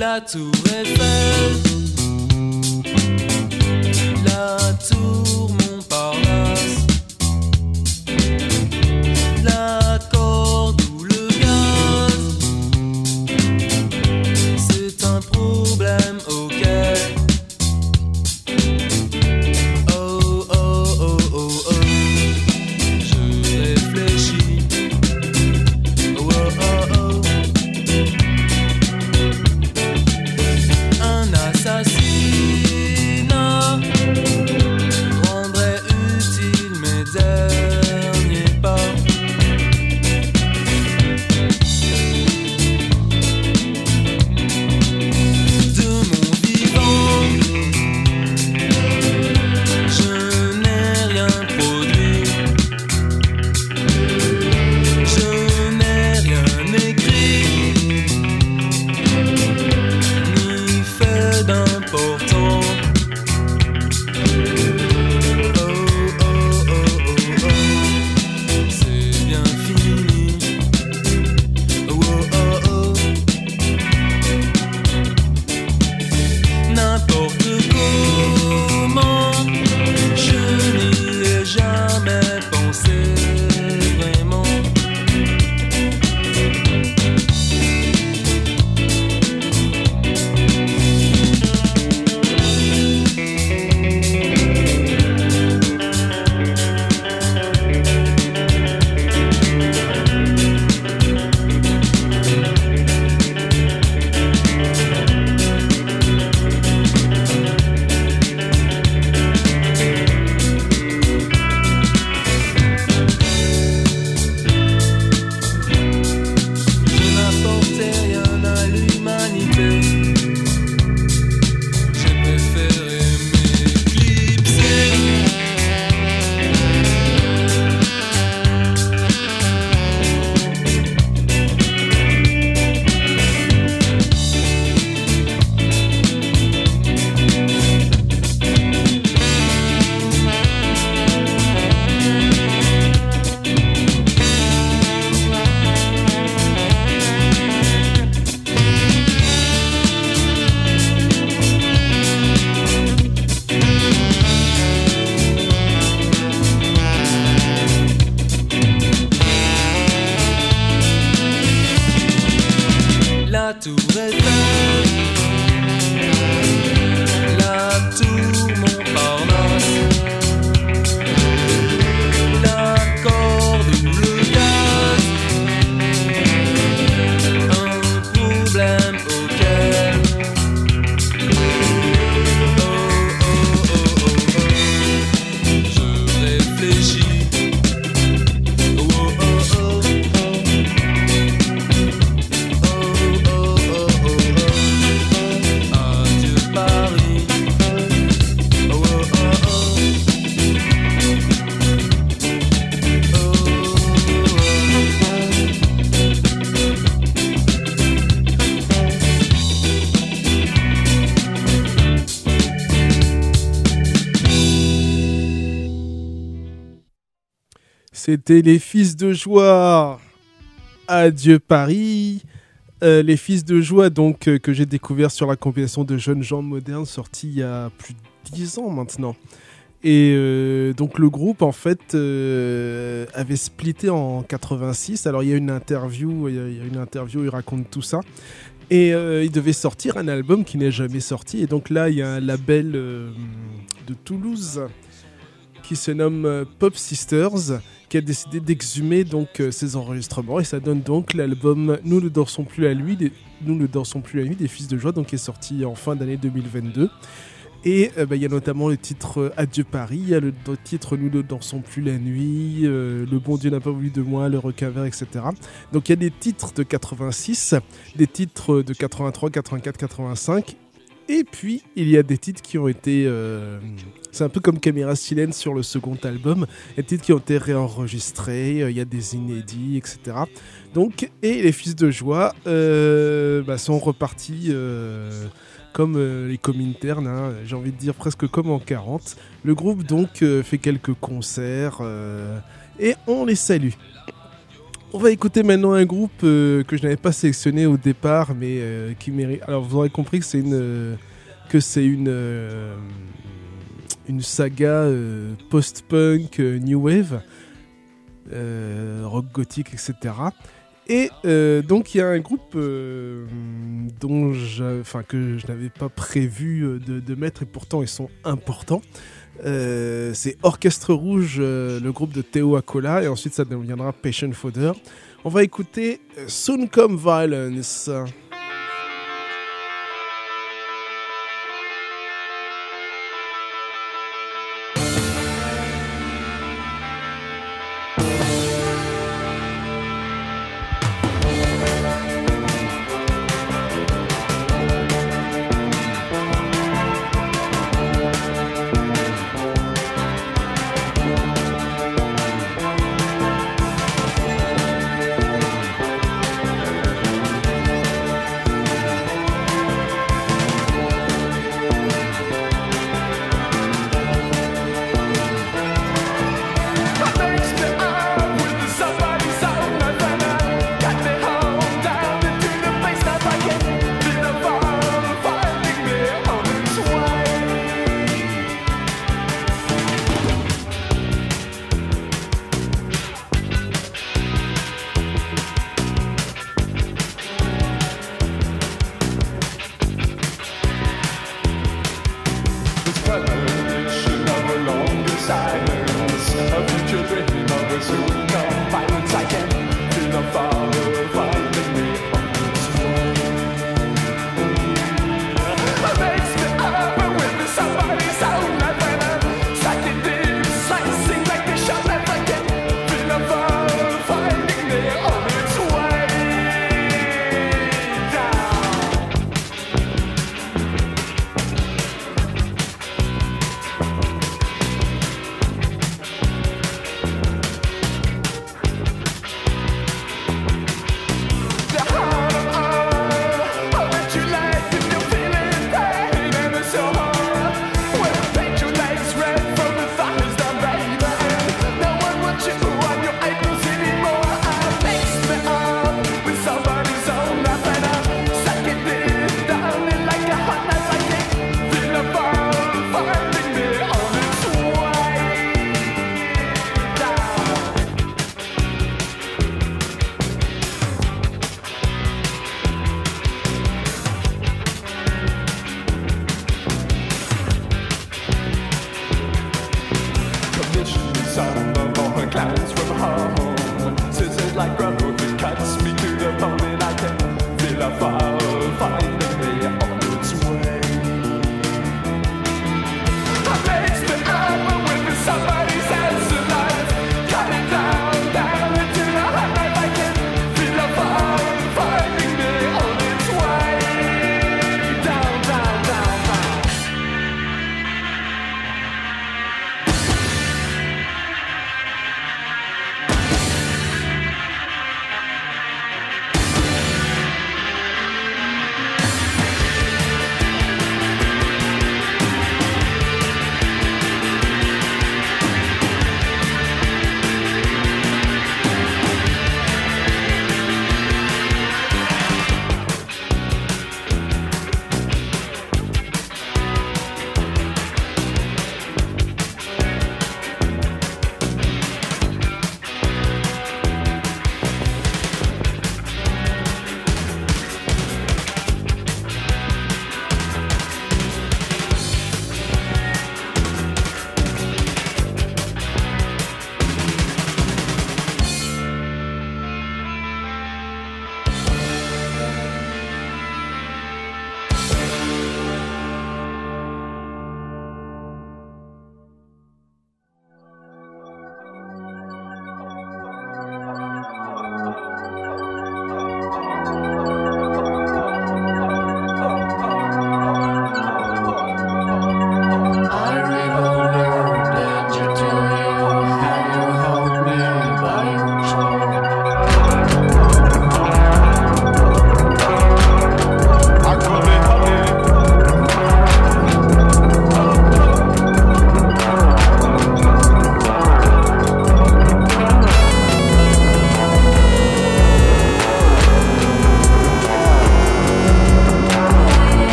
La tour Eiffel, La tour Les fils de joie. Adieu Paris. Euh, les fils de joie donc euh, que j'ai découvert sur la compilation de jeunes gens modernes sortie il y a plus de 10 ans maintenant. Et euh, donc le groupe en fait avait splitté en 86. Alors il y a une interview, il y a, une interview, il raconte tout ça. Et il devait sortir un album qui n'est jamais sorti. Et donc là il y a un label de Toulouse qui se nomme Pop Sisters qui a décidé d'exhumer donc euh, ses enregistrements et ça donne donc l'album Nous ne dansons plus la nuit des, Nous ne dansons plus la nuit des Fils de joie donc qui est sorti en fin d'année 2022 et euh, bah, il y a notamment le titre euh, Adieu Paris, il y a le titre Nous ne dansons plus la nuit, Le bon Dieu n'a pas voulu de moi, Le requin vert, etc. Donc il y a des titres de 86, des titres de 83, 84, 85 et puis, il y a des titres qui ont été. C'est un peu comme Caméra Silence sur le second album. Il y a des titres qui ont été réenregistrés, euh, il y a des inédits, etc. Donc, et les Fils de Joie euh, bah, sont repartis euh, comme les Comintern, hein, j'ai envie de dire presque comme en 40. Le groupe donc fait quelques concerts et on les salue. On va écouter maintenant un groupe que je n'avais pas sélectionné au départ, mais qui mérite. Alors vous aurez compris que c'est une, que c'est une une saga euh, post-punk, euh, new wave, euh, rock gothique, etc. Et donc il y a un groupe dont que je n'avais pas prévu de, mettre et pourtant ils sont importants. C'est Orchestre Rouge, le groupe de Théo Acola, et ensuite ça deviendra Patient Fodder. On va écouter Soon Come Violence.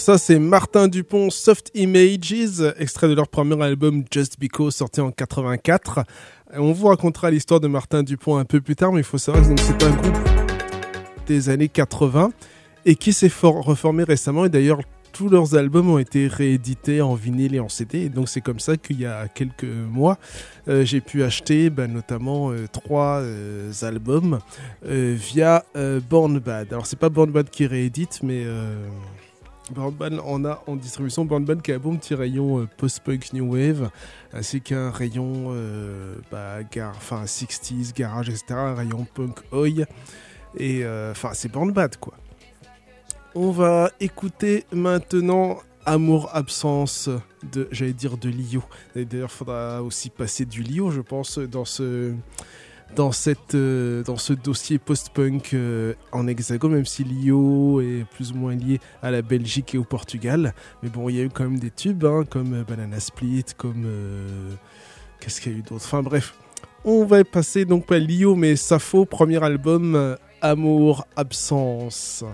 Ça c'est Martin Dupont Soft Images, extrait de leur premier album Just Because sorti en 84. On vous racontera l'histoire de Martin Dupont un peu plus tard, mais il faut savoir que c'est un groupe des années 80 et qui s'est for- reformé récemment et d'ailleurs tous leurs albums ont été réédités en vinyle et en CD et donc c'est comme ça qu'il y a quelques mois euh, j'ai pu acheter bah, notamment euh, trois euh, albums via Born Bad. Alors c'est pas Born Bad qui réédite mais Bad on a en distribution Born Bad qui a un bon petit rayon euh, post-punk new wave ainsi qu'un rayon euh, bah, gar- enfin 60s garage etc un rayon punk oi et euh, enfin c'est Born Bad quoi. On va écouter maintenant Amour Absence de, j'allais dire de Lio. D'ailleurs, faudra aussi passer du Lio, je pense, dans ce, dans cette, euh, dans ce dossier post-punk euh, en hexagone, même si Lio est plus ou moins lié à la Belgique et au Portugal. Mais bon, il y a eu quand même des tubes, hein, comme euh, Banana Split, comme... Qu'est-ce qu'il y a eu d'autre? Enfin bref, on va passer donc pas Lio, mais Sappho, premier album, Amour Absence.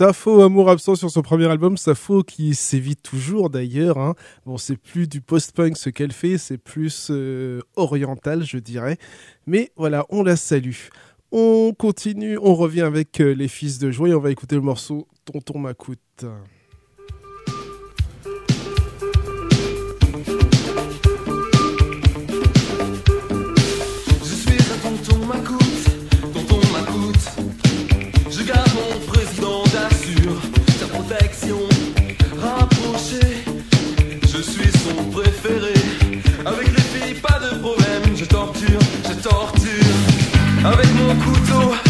Safo, Amour absent sur son premier album, Safo qui sévit toujours d'ailleurs. hein. Bon, c'est plus du post-punk ce qu'elle fait, c'est plus euh, oriental, je dirais. Mais voilà, on la salue. On continue, on revient avec euh, les fils de joie et on va écouter le morceau Tonton Macoute. Je suis tonton Macoute, Avec les filles, pas de problème. Je torture, je torture. Avec mon couteau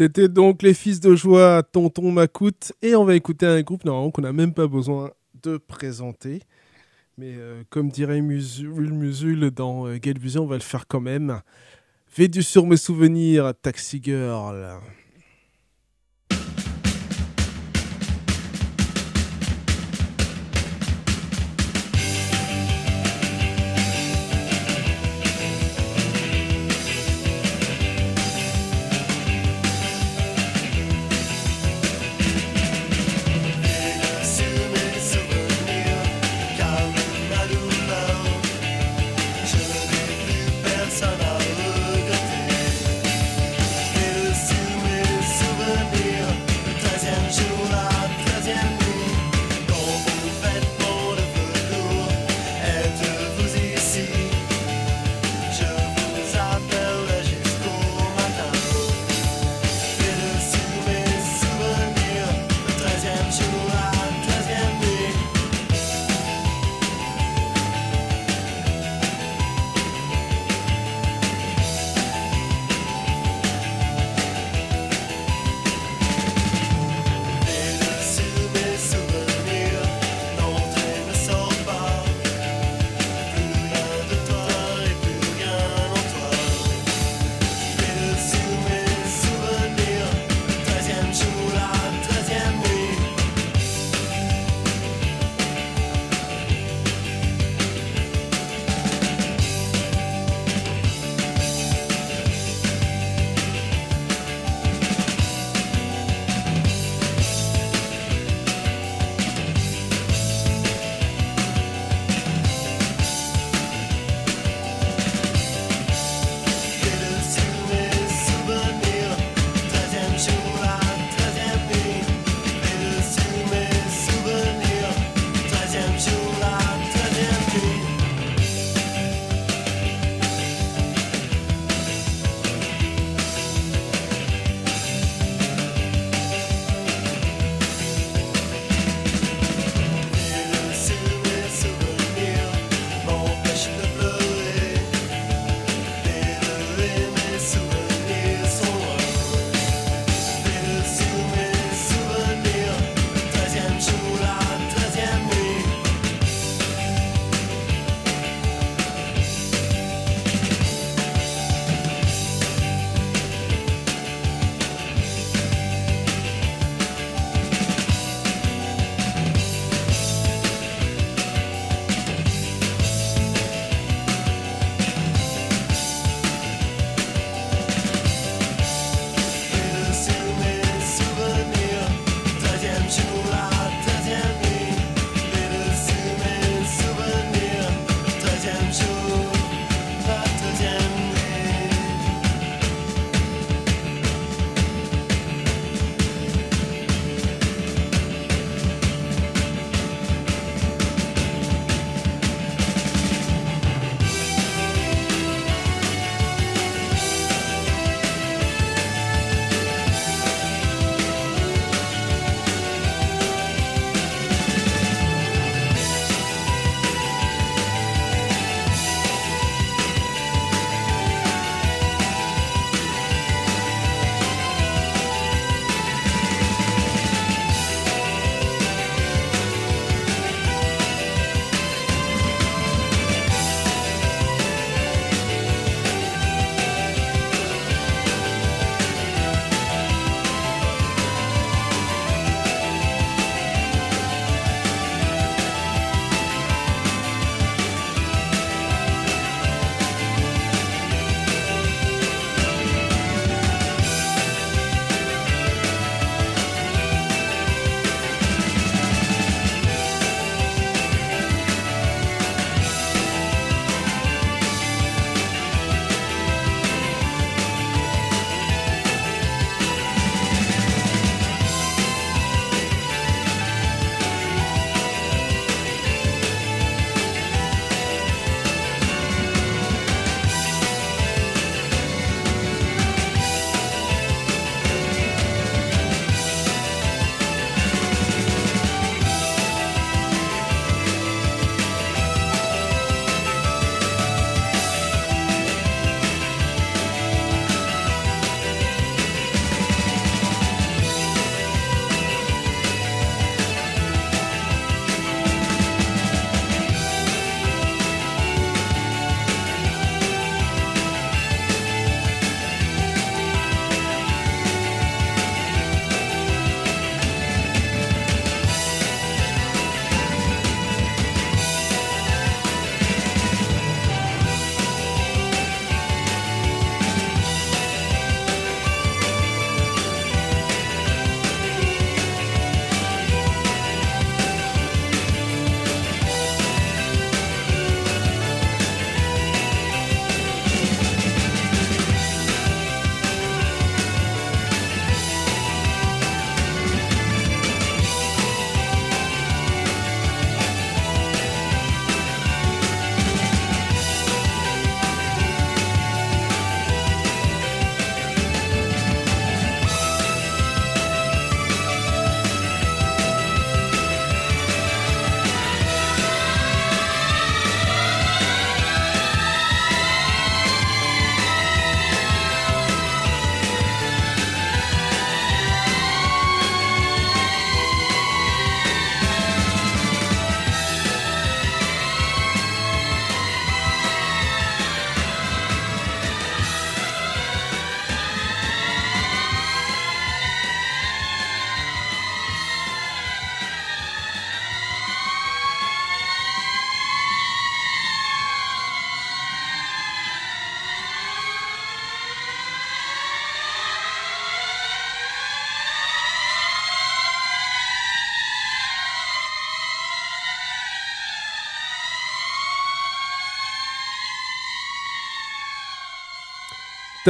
C'était donc les fils de joie, Tonton Macoute, et on va écouter un groupe normalement qu'on n'a même pas besoin de présenter. Mais euh, comme dirait Musul, dans euh, on va le faire quand même. Védu sur mes souvenirs, Taxi Girl.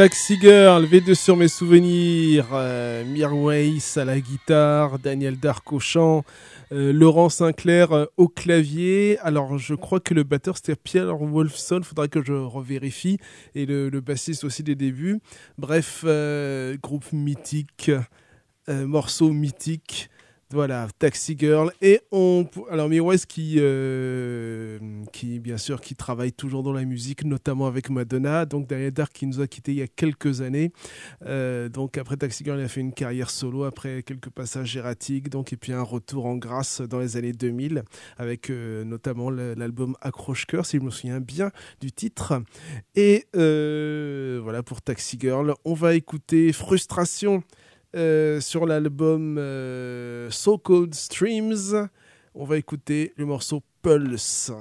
Taxi Girl, V2 sur mes souvenirs, euh, à la guitare, Daniel Dark au chant, euh, Laurent Sinclair euh, au clavier. Alors je crois que le batteur c'était Pierre Wolfson, faudrait que je revérifie, et le, bassiste aussi des débuts. Bref, euh, groupe mythique, morceau mythique. Voilà, Taxi Girl. Et on. Alors, Mirwais qui, euh, qui, bien sûr, qui travaille toujours dans la musique, notamment avec Madonna. Donc, Daniel Dark qui nous a quittés il y a quelques années. Euh, donc, après Taxi Girl, il a fait une carrière solo, après quelques passages erratiques. Donc, et puis un retour en grâce dans les années 2000, avec euh, notamment l'album Accroche-Cœur, si je me souviens bien du titre. Et voilà pour Taxi Girl. On va écouter Frustration. Euh, sur l'album euh, So Cold Streams. On va écouter le morceau Pulse.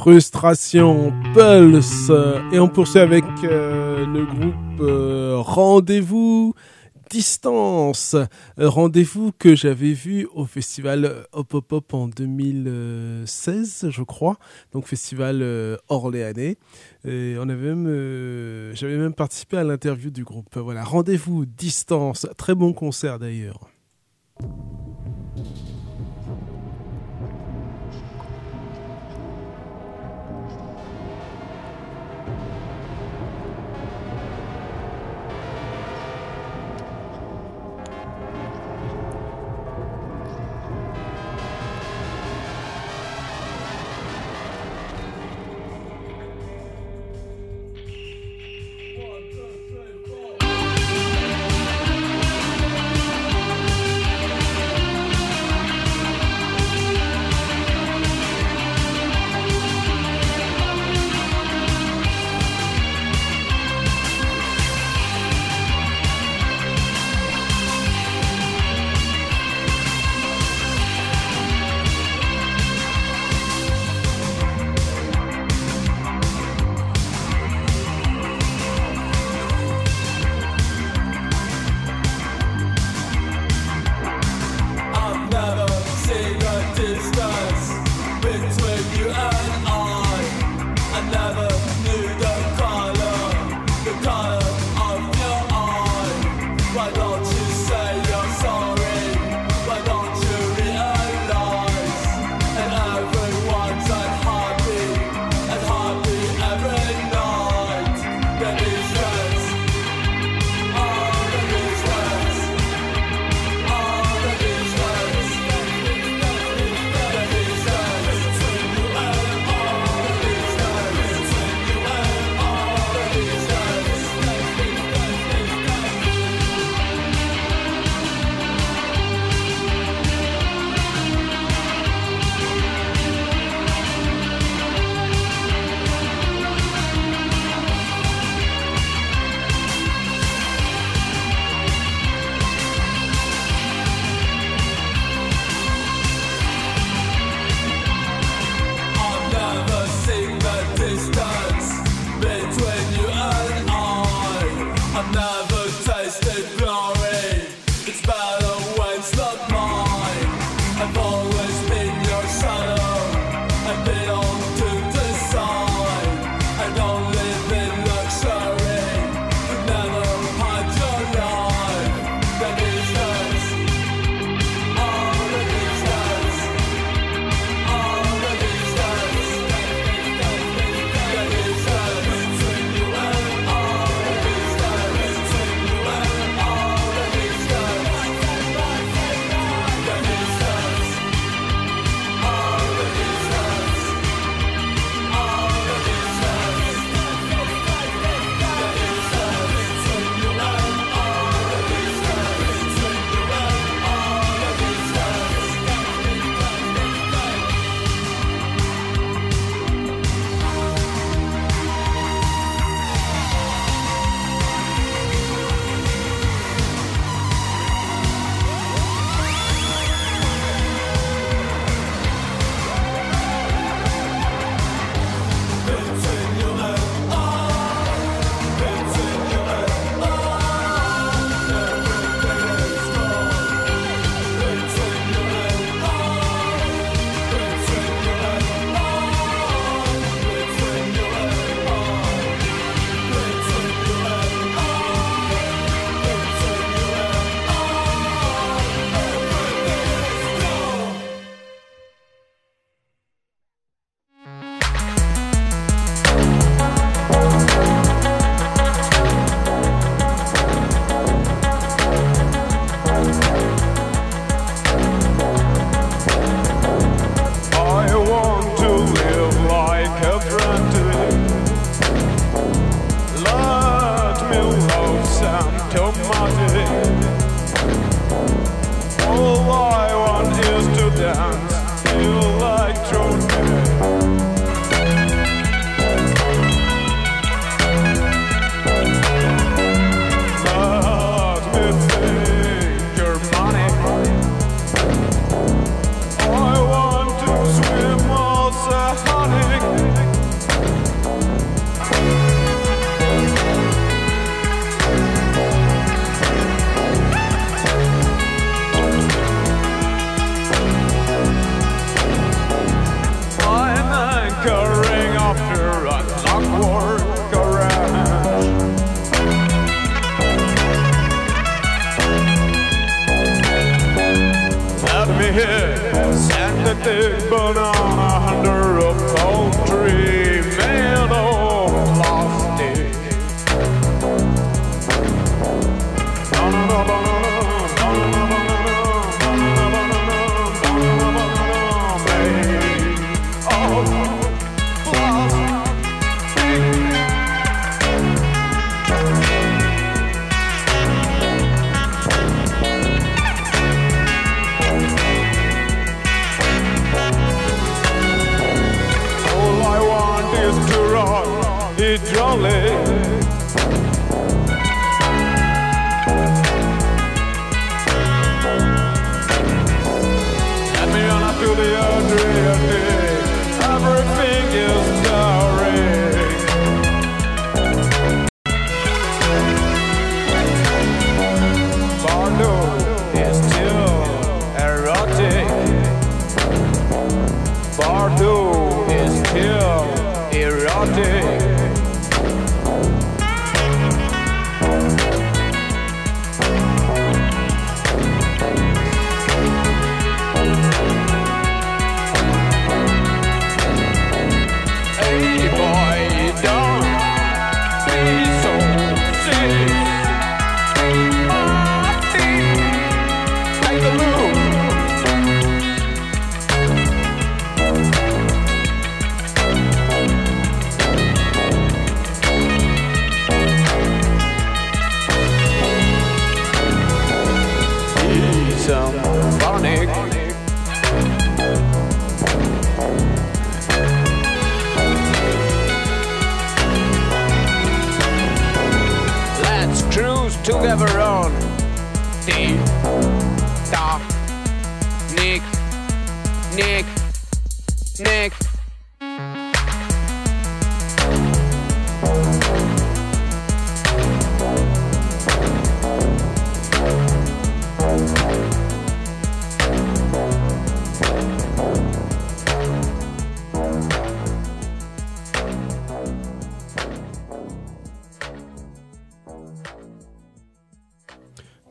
Frustration, Pulse. Et on poursuit avec euh, le groupe euh, Rendez-vous Distance. Euh, Rendez-vous que j'avais vu au festival Hop Hop Hop en 2016, je crois. Donc festival euh, orléanais. Et on avait euh, j'avais même participé à l'interview du groupe. Voilà, Rendez-vous Distance. Très bon concert d'ailleurs.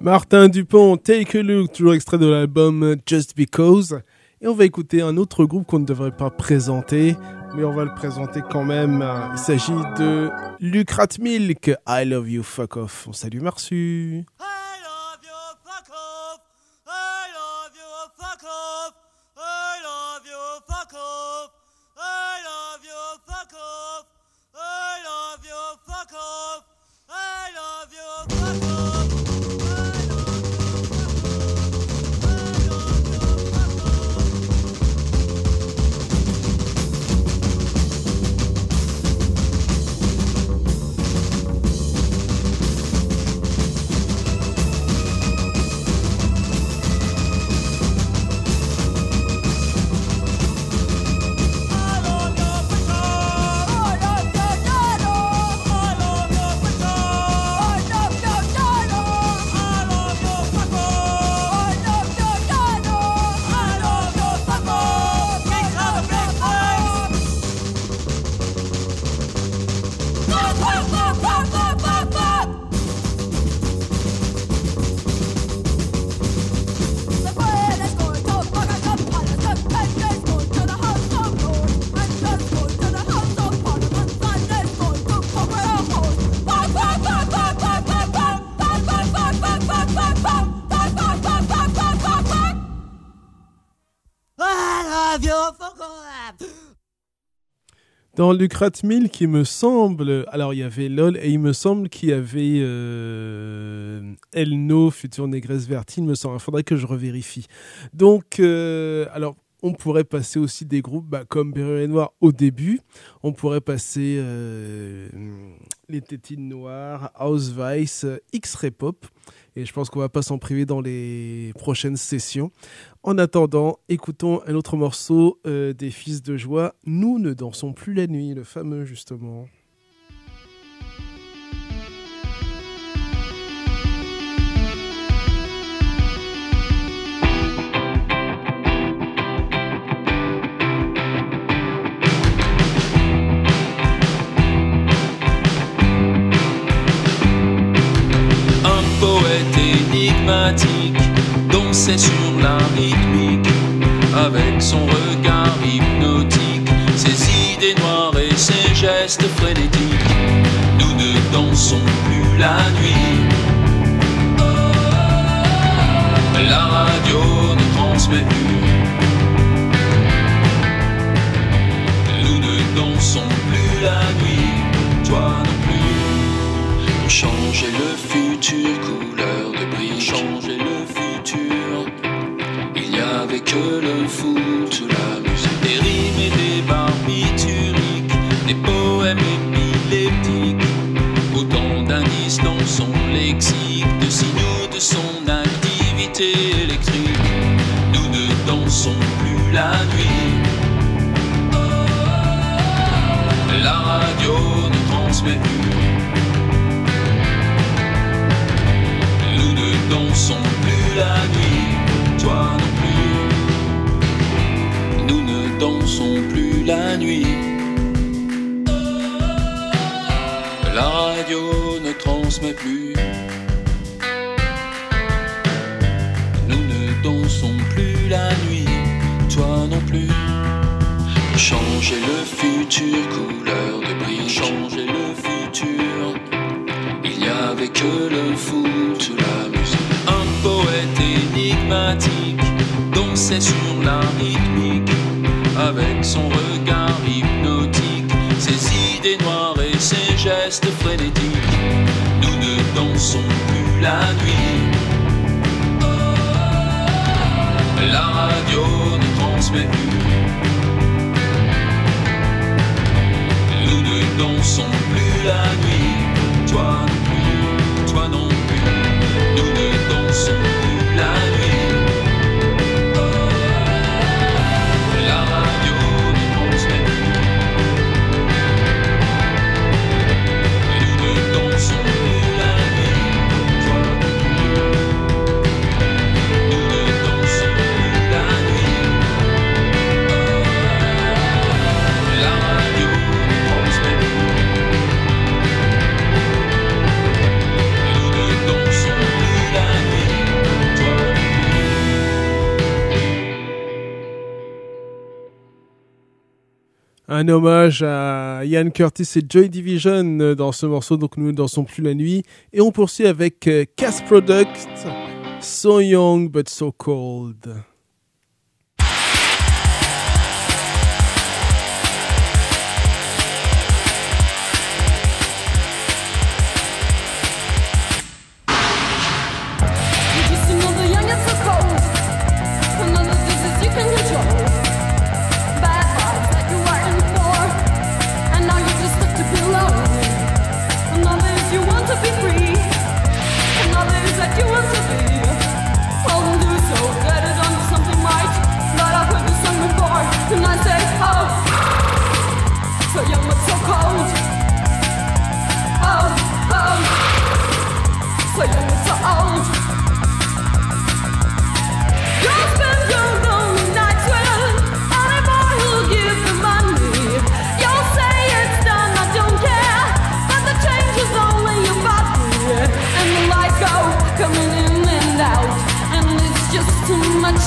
Martin Dupont, Take a Look, toujours extrait de l'album Just Because. Et on va écouter un autre groupe qu'on ne devrait pas présenter, mais on va le présenter quand même. Il s'agit de Lucrat Milk, I Love You Fuck Off. On salue Marsu. Dans Lucrat Milk, il me semble. Alors, il y avait LOL et il me semble qu'il y avait euh, Elno, future négresse vertine, me semble. Il faudrait que je revérifie. Donc, euh, alors. On pourrait passer aussi des groupes bah, comme Berry et Noir au début. On pourrait passer euh, les Tétines Noires, House Vice, X-Ray Pop. Et je pense qu'on va pas s'en priver dans les prochaines sessions. En attendant, écoutons un autre morceau euh, des Fils de Joie. Nous ne dansons plus la nuit, le fameux justement. Énigmatique sur la rythmique avec son regard hypnotique, ses idées noires et ses gestes frénétiques. Nous ne dansons plus la nuit. La radio ne transmet plus. Nous ne dansons plus la nuit, toi non plus. Pour changer le futur, couleur changer le futur. Il n'y avait que le foot, la musique, des rimes et des barbituriques, des poèmes épileptiques. Autant d'indices dans son lexique, de signaux de son activité électrique. Nous ne dansons plus la nuit. La radio ne transmet plus. La nuit, toi non plus. Nous ne dansons plus la nuit. La radio ne transmet plus. Nous ne dansons plus la nuit, toi non plus. Changer le futur, couleur de bris, changer le futur. Il n'y avait que le foot, la énigmatique dansait sur la rythmique avec son regard hypnotique, ses idées noires et ses gestes frénétiques. Nous ne dansons plus la nuit. La radio ne transmet plus. Nous ne dansons plus la nuit, toi non plus, toi non plus. Nous ne dansons plus Un hommage à Ian Curtis et Joy Division euh, dans ce morceau, donc nous ne dansons plus la nuit. Et on poursuit avec euh, Cass Product, So Young but So Cold.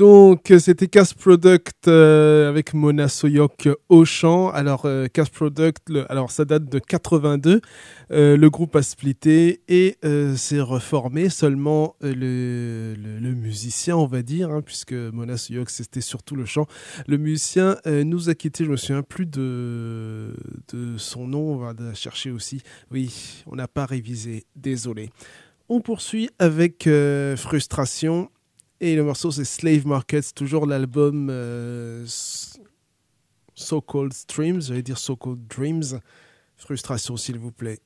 Donc, c'était Cast Product euh, avec Mona Soyok au chant. Alors, euh, Cast Product, alors ça date de 82. Euh, le groupe a splitté et euh, s'est reformé. Seulement le, musicien, on va dire, hein, puisque Mona Soyok, c'était surtout le chant. Le musicien nous a quittés. Je me souviens plus de, de son nom. On va chercher aussi. Oui, on n'a pas révisé. Désolé. On poursuit avec Frustration. Et le morceau, c'est Slave Market. C'est toujours l'album euh, So-Called Streams. J'allais dire So-Called Dreams. Frustration, s'il vous plaît.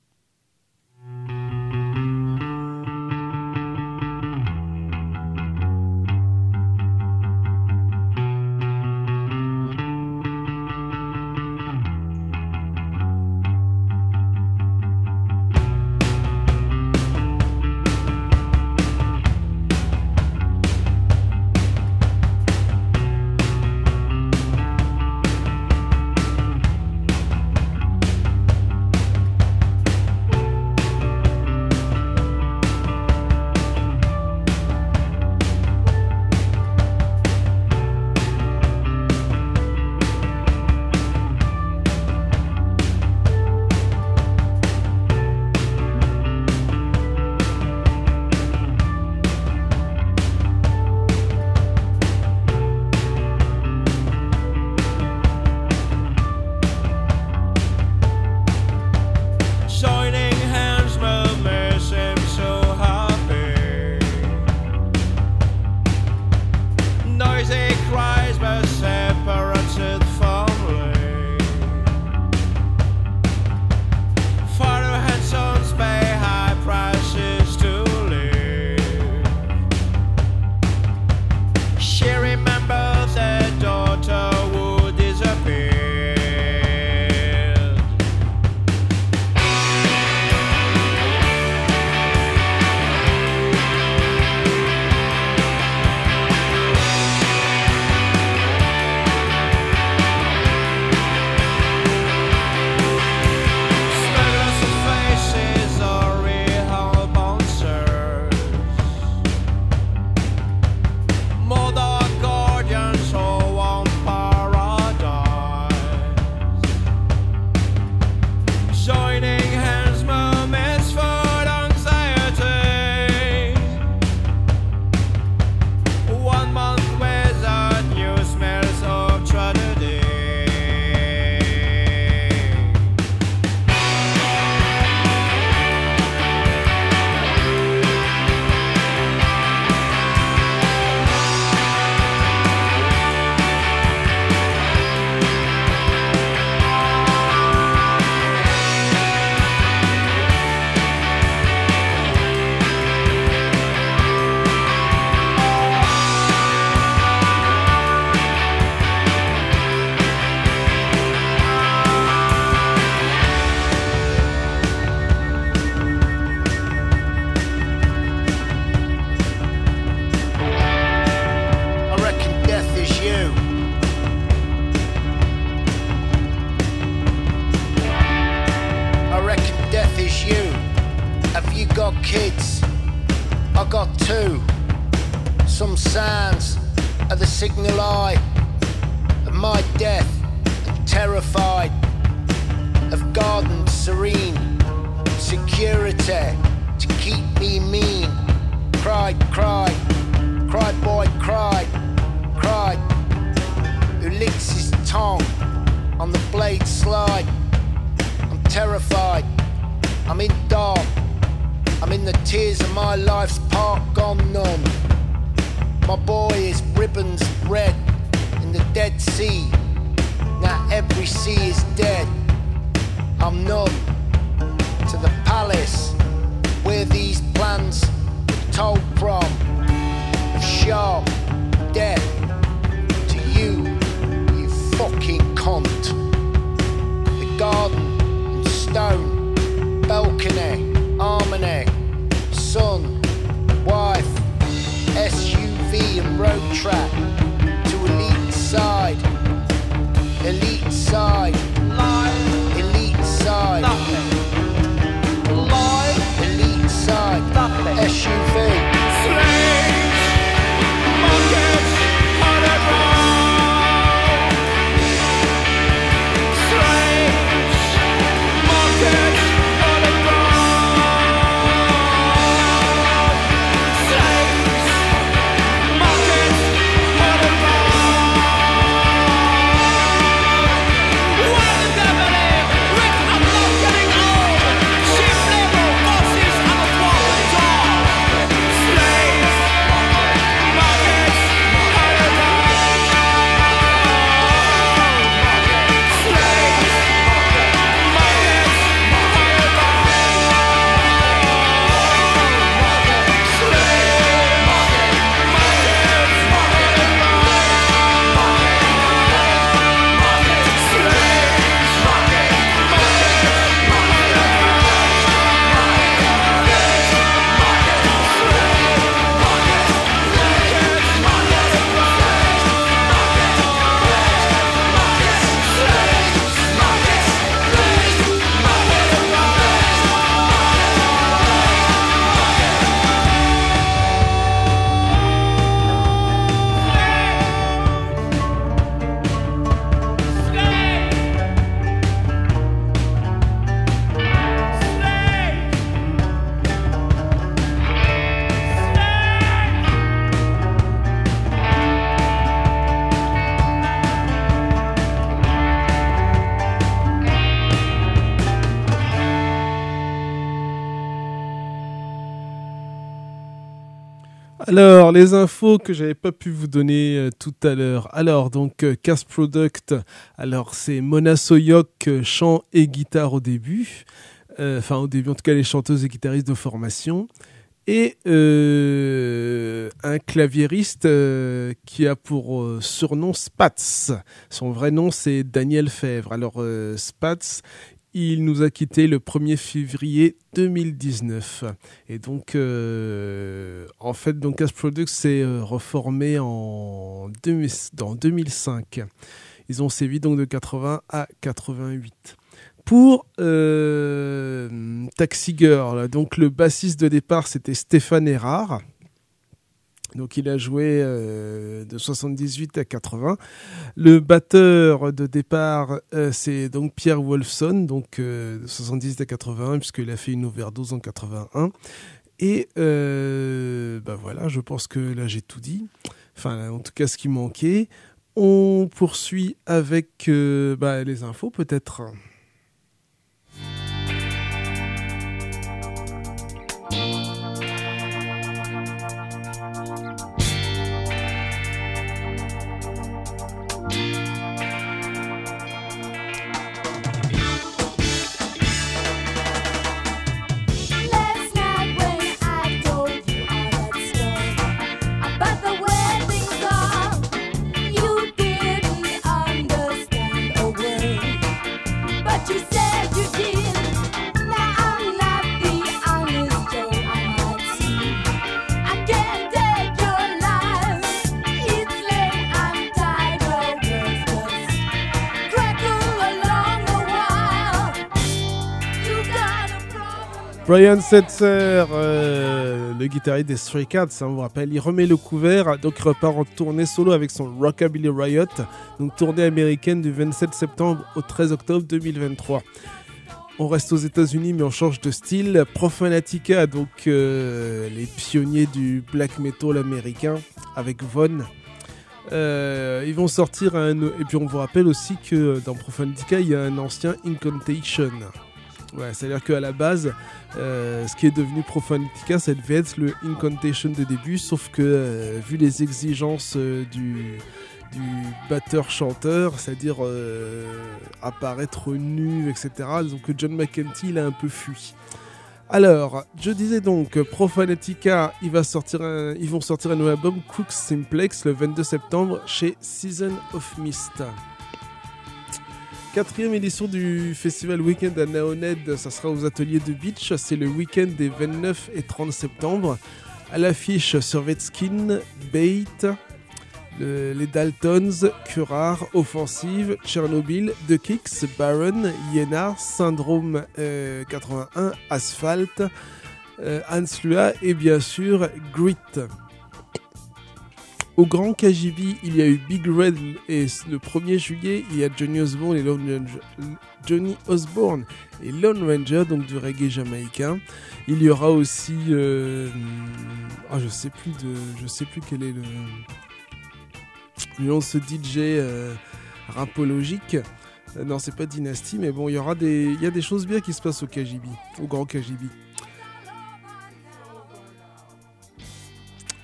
Les infos que j'avais pas pu vous donner euh, tout à l'heure. Alors, donc, euh, Cast Product, alors c'est Mona Soyok, euh, chant et guitare au début. Enfin, au début, en tout cas, les chanteuses et guitaristes de formation. Et un claviériste qui a pour surnom Spatz. Son vrai nom, c'est Daniel Fèvre. Alors, Spatz, il nous a quitté le 1er février 2019. Et donc, euh, en fait, donc Cast Products s'est euh, reformé en 2000 dans 2005. Ils ont sévi donc de 80 à 88. Pour euh, Taxi Girl, donc le bassiste de départ, c'était Stéphane Erard. Donc il a joué euh, de 78 à 80. Le batteur de départ, euh, c'est donc Pierre Wolfson, donc euh, de 78 à 81, puisqu'il a fait une overdose en 81. Et bah voilà, je pense que là j'ai tout dit. Enfin, en tout cas, ce qui manquait. On poursuit avec bah, les infos, peut-être. Brian Setzer, euh, le guitariste des Stray Cats, ça on vous rappelle, il remet le couvert, donc il repart en tournée solo avec son Rockabilly Riot, donc tournée américaine du 27 septembre au 13 octobre 2023. On reste aux États-Unis, mais on change de style. Profanatica, donc euh, les pionniers du black metal américain, avec Von. Euh, ils vont sortir un. Et puis on vous rappelle aussi que dans Profanatica, il y a un ancien Incantation. Ouais, c'est-à-dire qu'à la base, euh, ce qui est devenu Profanatica, ça devait être le Incantation de début, sauf que euh, vu les exigences euh, du, du batteur-chanteur, c'est-à-dire apparaître nu, etc., donc John McEntee, il a un peu fui. Alors, je disais donc, Profanatica, ils vont sortir un nouvel album, Crooks Simplex, le 22 septembre chez Season of Mist. Quatrième édition du festival Weekend à Naoned, ça sera aux ateliers de Beach, c'est le week-end des 29 et 30 septembre. À l'affiche Survetskin, Bait, le- les Daltons, Curare, Offensive, Tchernobyl, The Kicks, Baron, Yenar, Syndrome euh, 81, Asphalt, euh, Hans Lua et bien sûr Grit. Au Grand KGB, il y a eu Big Red et le 1er juillet, il y a Johnny Osborne et Lone Ranger, Johnny Osborne et Lone Ranger, donc du reggae jamaïcain. Il y aura aussi, euh, ah, je sais plus de, je sais plus quel est le, le ce DJ euh, rapologique. Euh, non, c'est pas Dynasty, mais bon, il y des, il y a des choses bien qui se passent au KGB, au Grand KGB.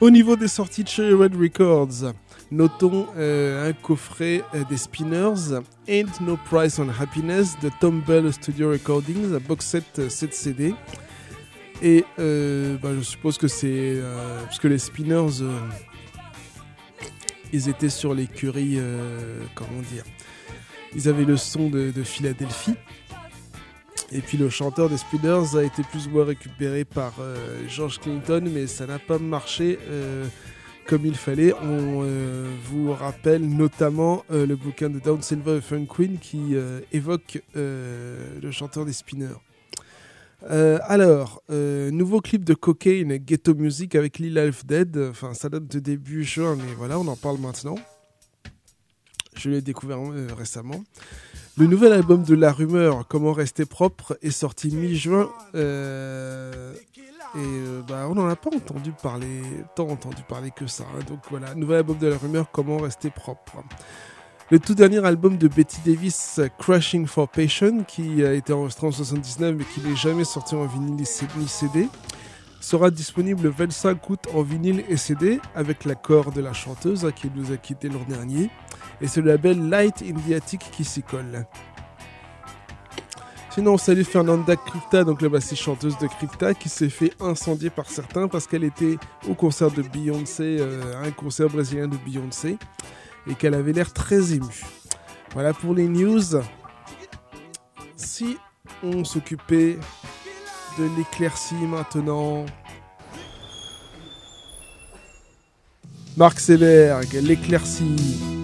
Au niveau des sorties de chez Red Records, notons euh, un coffret euh, des Spinners, Ain't No Price on Happiness de Tom Bell Studio Recordings, un box set euh, 7 CD. Et euh, bah, je suppose que c'est. euh, parce que les Spinners, euh, ils étaient sur l'écurie. euh, comment dire Ils avaient le son de Philadelphie. Et puis le chanteur des Spinners a été plus ou moins récupéré par euh, George Clinton, mais ça n'a pas marché euh, comme il fallait. On euh, vous rappelle notamment le bouquin de Down Silver et Funk Queen qui évoque le chanteur des Spinners. Alors, nouveau clip de Cocaine, Ghetto Music avec Lil Half Dead. Enfin, ça date de début juin, mais voilà, on en parle maintenant. Je l'ai découvert récemment. Le nouvel album de La Rumeur, Comment rester propre, est sorti mi-juin. euh, et euh, bah, on n'en a pas entendu parler, tant entendu parler que ça. hein. Donc voilà, nouvel album de La Rumeur, Comment rester propre. Le tout dernier album de Betty Davis, Crashing for Passion, qui a été enregistré en 79 mais qui n'est jamais sorti en vinyle ni CD, sera disponible le 25 août en vinyle et CD avec l'accord de la chanteuse hein, qui nous a quitté l'an dernier. Et c'est le label Light in the Attic qui s'y colle. Sinon, on salue Fernanda Crypta, donc la bassiste chanteuse de Crypta, qui s'est fait incendier par certains parce qu'elle était au concert de Beyoncé, euh, un concert brésilien de Beyoncé, et qu'elle avait l'air très émue. Voilà pour les news. Si on s'occupait de l'éclaircie maintenant. Marc Seberg, l'éclaircie.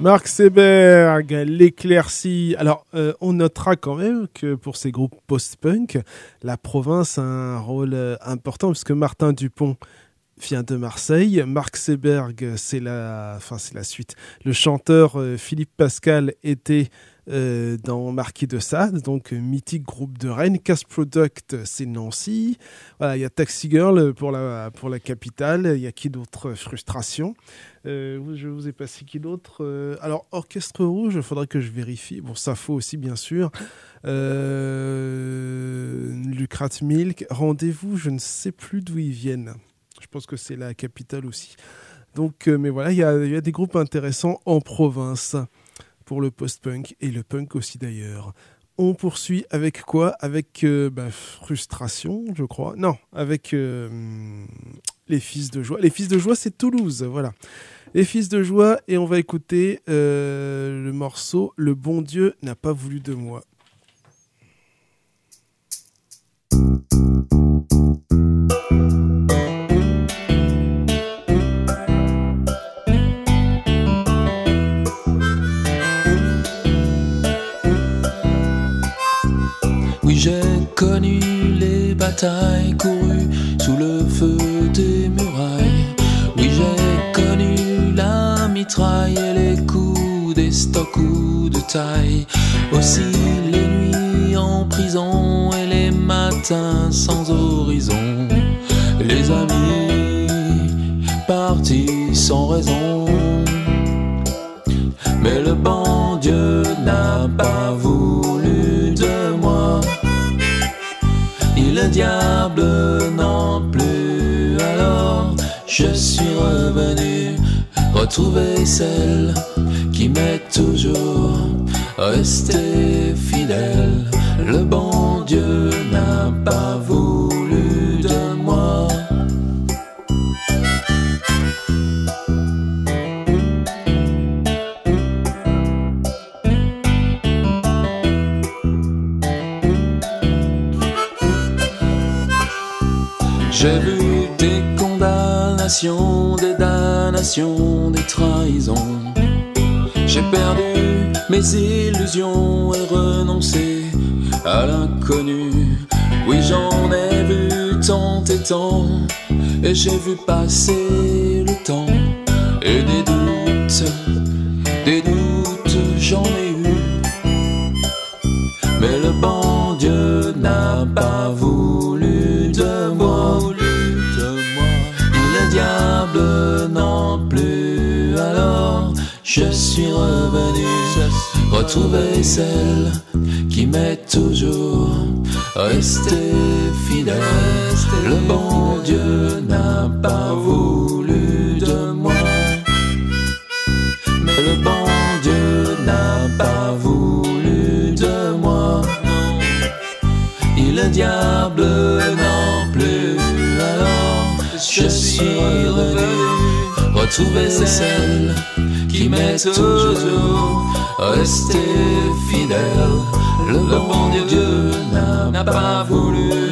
Marc Seberg, l'éclaircie. Alors, euh, on notera quand même que pour ces groupes post-punk, la province a un rôle euh, important puisque Martin Dupont vient de Marseille. Marc Seberg, c'est la, enfin c'est la suite. Le chanteur euh, Philippe Pascal était euh, dans Marquis de Sade, donc euh, mythique groupe de Rennes. Casse Product, c'est Nancy. Voilà, il y a Taxi Girl pour la pour la capitale. Il y a qui d'autre? Frustration. Euh, je vous ai passé qui d'autre? Euh, Alors Orchestre Rouge, il faudrait que je vérifie. Bon, ça faut aussi bien sûr. Euh, Lucrat Milk, Rendez-vous, je ne sais plus d'où ils viennent. Je pense que c'est la capitale aussi. Donc, mais voilà, il y, y a des groupes intéressants en province pour le post-punk et le punk aussi d'ailleurs. On poursuit avec quoi? Avec euh, bah, Frustration, je crois. Non, avec euh, Les Fils de Joie. Les Fils de Joie, c'est Toulouse, voilà. Les Fils de Joie, et on va écouter euh, le morceau Le bon Dieu n'a pas voulu de moi. Les batailles courues sous le feu des murailles. Oui, j'ai connu la mitraille et les coups des stocks ou de taille. Aussi les nuits en prison et les matins sans horizon. Les amis partis sans raison. Le diable non plus. Alors je suis revenu retrouver celle qui m'est toujours restée fidèle. Le bon Dieu n'a pas voulu J'ai vu des condamnations, des damnations, des trahisons. J'ai perdu mes illusions et renoncé à l'inconnu. Oui, j'en ai vu tant et tant, et j'ai vu passer le temps. Et des doutes, retrouver celle qui m'est toujours restée fidèle. Le bon Dieu n'a pas voulu de moi. Mais le bon Dieu n'a pas voulu de moi. Et le diable non plus. Alors je suis revenu retrouver celle qui m'est toujours restée fidèle. Le bon Dieu n'a pas voulu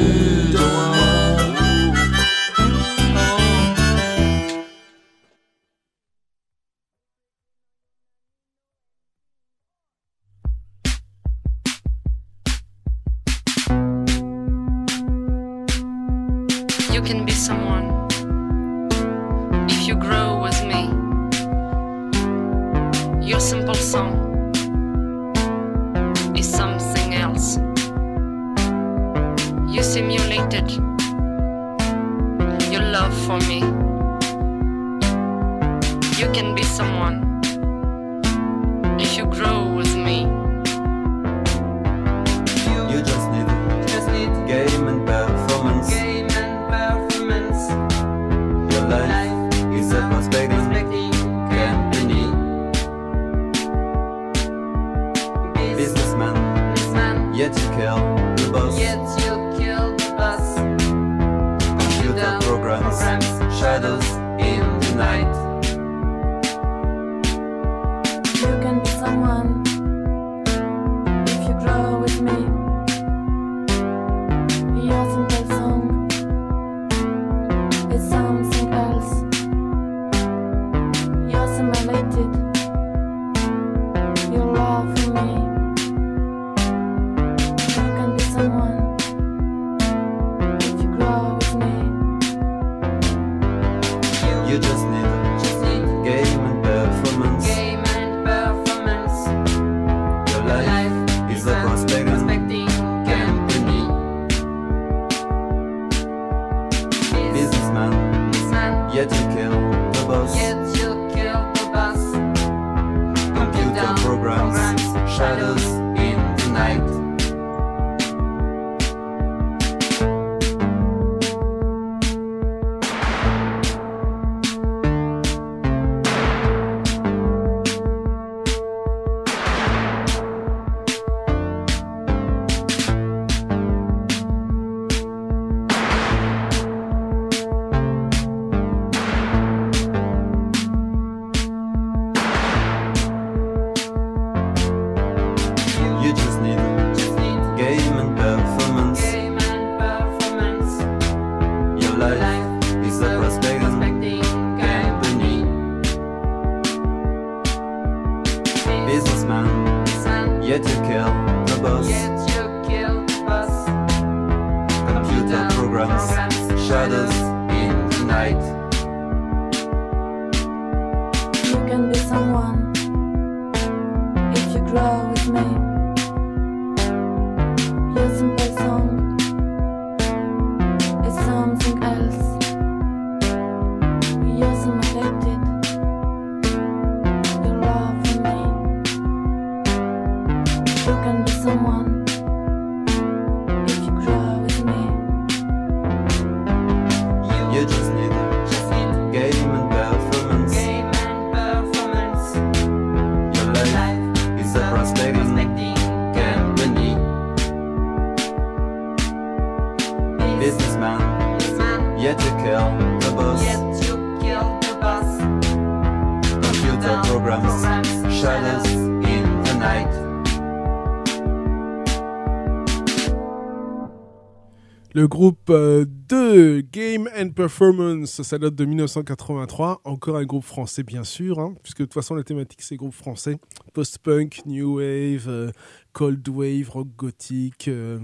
Performance, ça date de 1983. Encore un groupe français, bien sûr, hein, puisque de toute façon, la thématique, c'est groupe français. Post-punk, new wave, euh, cold wave, rock gothique, euh,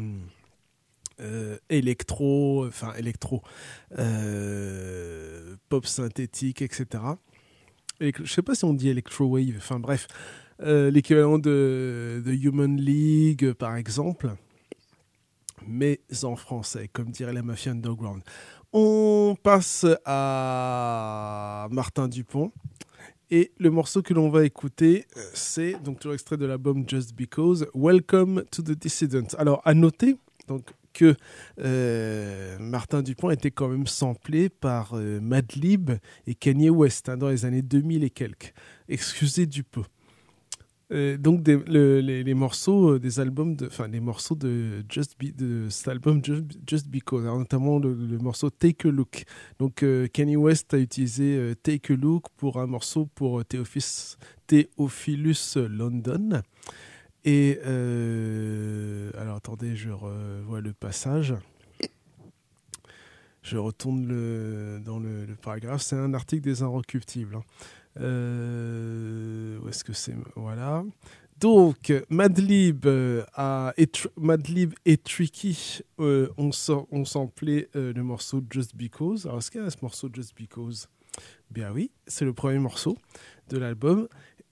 euh, électro, enfin électro, euh, pop synthétique, etc. Électro- je sais pas si on dit electro wave, enfin bref, euh, l'équivalent de, de Human League, par exemple mais en français, comme dirait la mafia underground. On passe à Martin Dupont. Et le morceau que l'on va écouter, euh, c'est donc toujours extrait de l'album Just Because, Welcome to the Dissident. Alors, à noter que euh, Martin Dupont était quand même samplé par euh, Madlib et Kanye West hein, dans les années 2000 et quelques. Excusez du peu. Euh, donc les, morceaux euh, des albums, enfin les morceaux de cet album Just, Because, alors notamment le, morceau Take a Look. Donc euh, Kanye West a utilisé euh, Take a Look pour un morceau pour Theophilus London. Et alors attendez, je revois le passage. Je retourne dans le, le paragraphe. C'est un article des Inrecuptibles. hein. Euh, où est-ce que c'est? Voilà. Donc, Madlib, euh, a- et, Tricky euh, ont, sor- ont samplé euh, le morceau Just Because. Alors, est-ce qu'il y a ce morceau Just Because? Bien oui, c'est le premier morceau de l'album.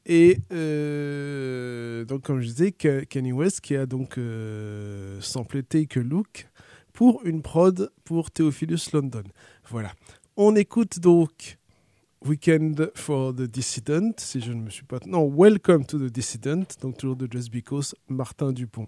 Et euh, donc, comme je disais, Ka- Kanye West qui a donc euh, samplé Take a Look pour une prod pour Theophilus London. Voilà. On écoute donc Weekend for the Dissident, si je ne me suis pas... Non, Welcome to the Dissident, donc toujours de Just Because, Martin Dupont.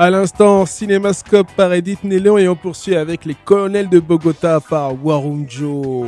À l'instant, Cinémascope par Edith Néléon et on poursuit avec les colonels de Bogota par Warunjo.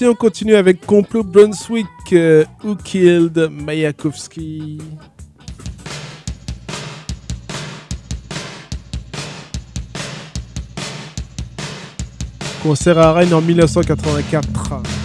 merci. On continue avec Complot Brunswick, euh, Who Killed Mayakovsky? Concert à Rennes en 1984.